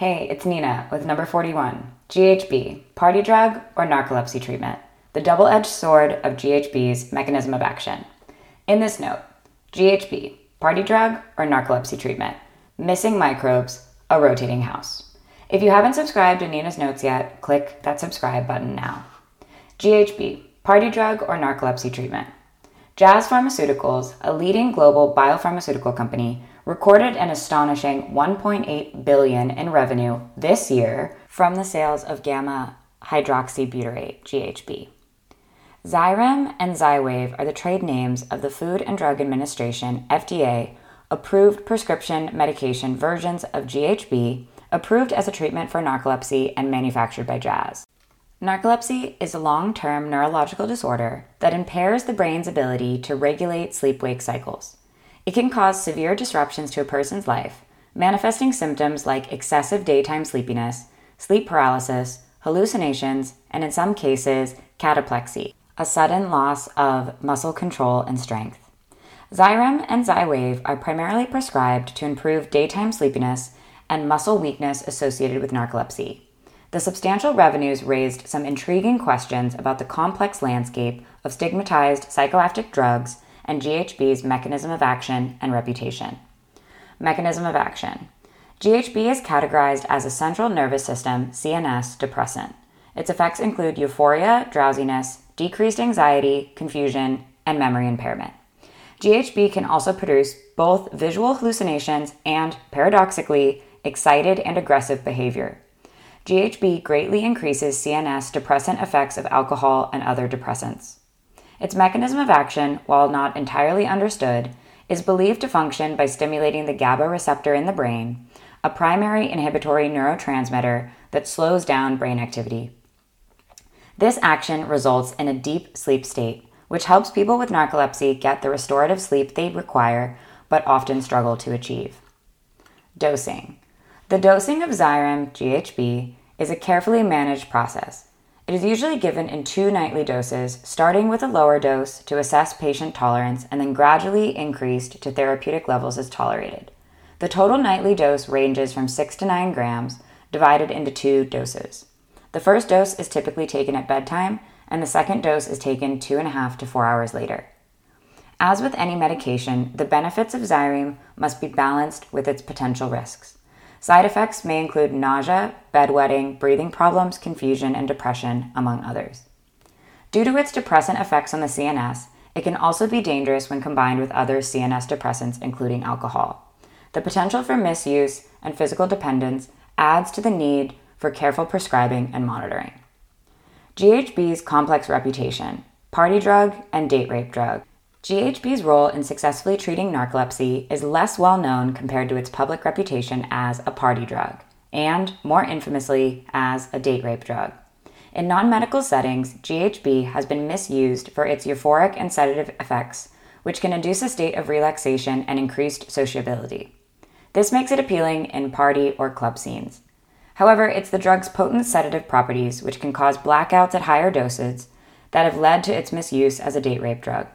Hey, it's Nina with number 41 GHB, party drug or narcolepsy treatment, the double edged sword of GHB's mechanism of action. In this note, GHB, party drug or narcolepsy treatment, missing microbes, a rotating house. If you haven't subscribed to Nina's notes yet, click that subscribe button now. GHB, party drug or narcolepsy treatment. Jazz Pharmaceuticals, a leading global biopharmaceutical company, recorded an astonishing 1.8 billion in revenue this year from the sales of gamma hydroxybutyrate GHB. Xyrem and Xywav are the trade names of the Food and Drug Administration FDA approved prescription medication versions of GHB approved as a treatment for narcolepsy and manufactured by Jazz. Narcolepsy is a long term neurological disorder that impairs the brain's ability to regulate sleep wake cycles. It can cause severe disruptions to a person's life, manifesting symptoms like excessive daytime sleepiness, sleep paralysis, hallucinations, and in some cases, cataplexy, a sudden loss of muscle control and strength. Xyrem and Xywav are primarily prescribed to improve daytime sleepiness and muscle weakness associated with narcolepsy. The substantial revenues raised some intriguing questions about the complex landscape of stigmatized psychoactive drugs and GHB's mechanism of action and reputation. Mechanism of action GHB is categorized as a central nervous system CNS depressant. Its effects include euphoria, drowsiness, decreased anxiety, confusion, and memory impairment. GHB can also produce both visual hallucinations and, paradoxically, excited and aggressive behavior. GHB greatly increases CNS depressant effects of alcohol and other depressants. Its mechanism of action, while not entirely understood, is believed to function by stimulating the GABA receptor in the brain, a primary inhibitory neurotransmitter that slows down brain activity. This action results in a deep sleep state, which helps people with narcolepsy get the restorative sleep they require but often struggle to achieve. Dosing. The dosing of Xyrem GHB is a carefully managed process. It is usually given in two nightly doses, starting with a lower dose to assess patient tolerance and then gradually increased to therapeutic levels as tolerated. The total nightly dose ranges from 6 to 9 grams, divided into two doses. The first dose is typically taken at bedtime, and the second dose is taken two and a half to four hours later. As with any medication, the benefits of Xyrem must be balanced with its potential risks. Side effects may include nausea, bedwetting, breathing problems, confusion, and depression, among others. Due to its depressant effects on the CNS, it can also be dangerous when combined with other CNS depressants, including alcohol. The potential for misuse and physical dependence adds to the need for careful prescribing and monitoring. GHB's complex reputation, party drug and date rape drug, GHB's role in successfully treating narcolepsy is less well known compared to its public reputation as a party drug, and, more infamously, as a date rape drug. In non medical settings, GHB has been misused for its euphoric and sedative effects, which can induce a state of relaxation and increased sociability. This makes it appealing in party or club scenes. However, it's the drug's potent sedative properties, which can cause blackouts at higher doses, that have led to its misuse as a date rape drug.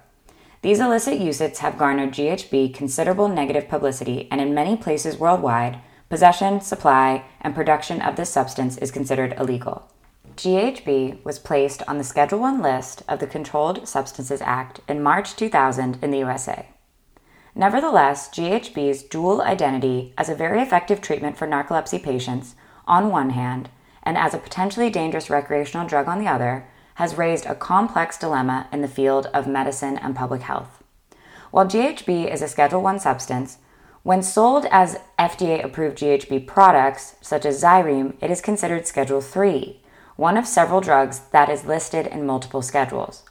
These illicit usages have garnered GHB considerable negative publicity, and in many places worldwide, possession, supply, and production of this substance is considered illegal. GHB was placed on the Schedule 1 list of the Controlled Substances Act in March 2000 in the USA. Nevertheless, GHB's dual identity as a very effective treatment for narcolepsy patients, on one hand, and as a potentially dangerous recreational drug on the other, has raised a complex dilemma in the field of medicine and public health. While GHB is a Schedule 1 substance, when sold as FDA approved GHB products, such as Xyrem, it is considered Schedule 3, one of several drugs that is listed in multiple schedules.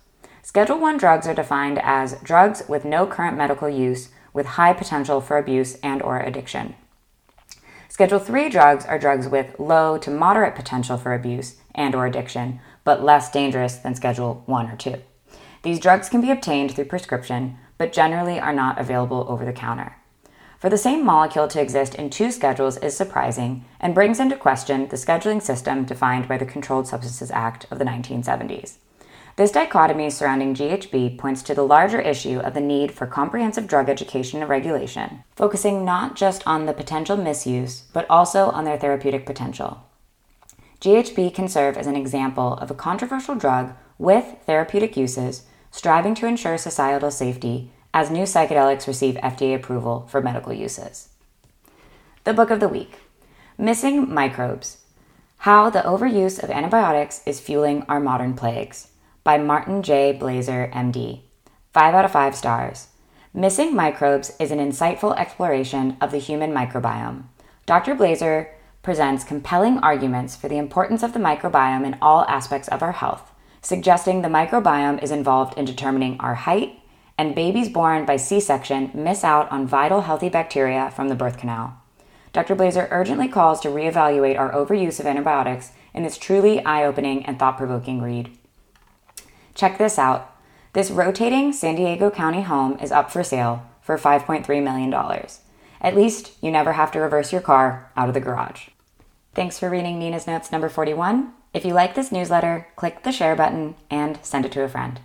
Schedule 1 drugs are defined as drugs with no current medical use with high potential for abuse and or addiction. Schedule 3 drugs are drugs with low to moderate potential for abuse and or addiction, but less dangerous than Schedule 1 or 2. These drugs can be obtained through prescription, but generally are not available over the counter. For the same molecule to exist in two schedules is surprising and brings into question the scheduling system defined by the Controlled Substances Act of the 1970s. This dichotomy surrounding GHB points to the larger issue of the need for comprehensive drug education and regulation, focusing not just on the potential misuse, but also on their therapeutic potential. GHB can serve as an example of a controversial drug with therapeutic uses, striving to ensure societal safety as new psychedelics receive FDA approval for medical uses. The book of the week Missing Microbes How the Overuse of Antibiotics is Fueling Our Modern Plagues by Martin J. Blaser, MD. 5 out of 5 stars. Missing Microbes is an insightful exploration of the human microbiome. Dr. Blaser presents compelling arguments for the importance of the microbiome in all aspects of our health, suggesting the microbiome is involved in determining our height, and babies born by C section miss out on vital healthy bacteria from the birth canal. Dr. Blaser urgently calls to reevaluate our overuse of antibiotics in this truly eye opening and thought provoking read. Check this out. This rotating San Diego County home is up for sale for $5.3 million. At least you never have to reverse your car out of the garage. Thanks for reading Nina's Notes number 41. If you like this newsletter, click the share button and send it to a friend.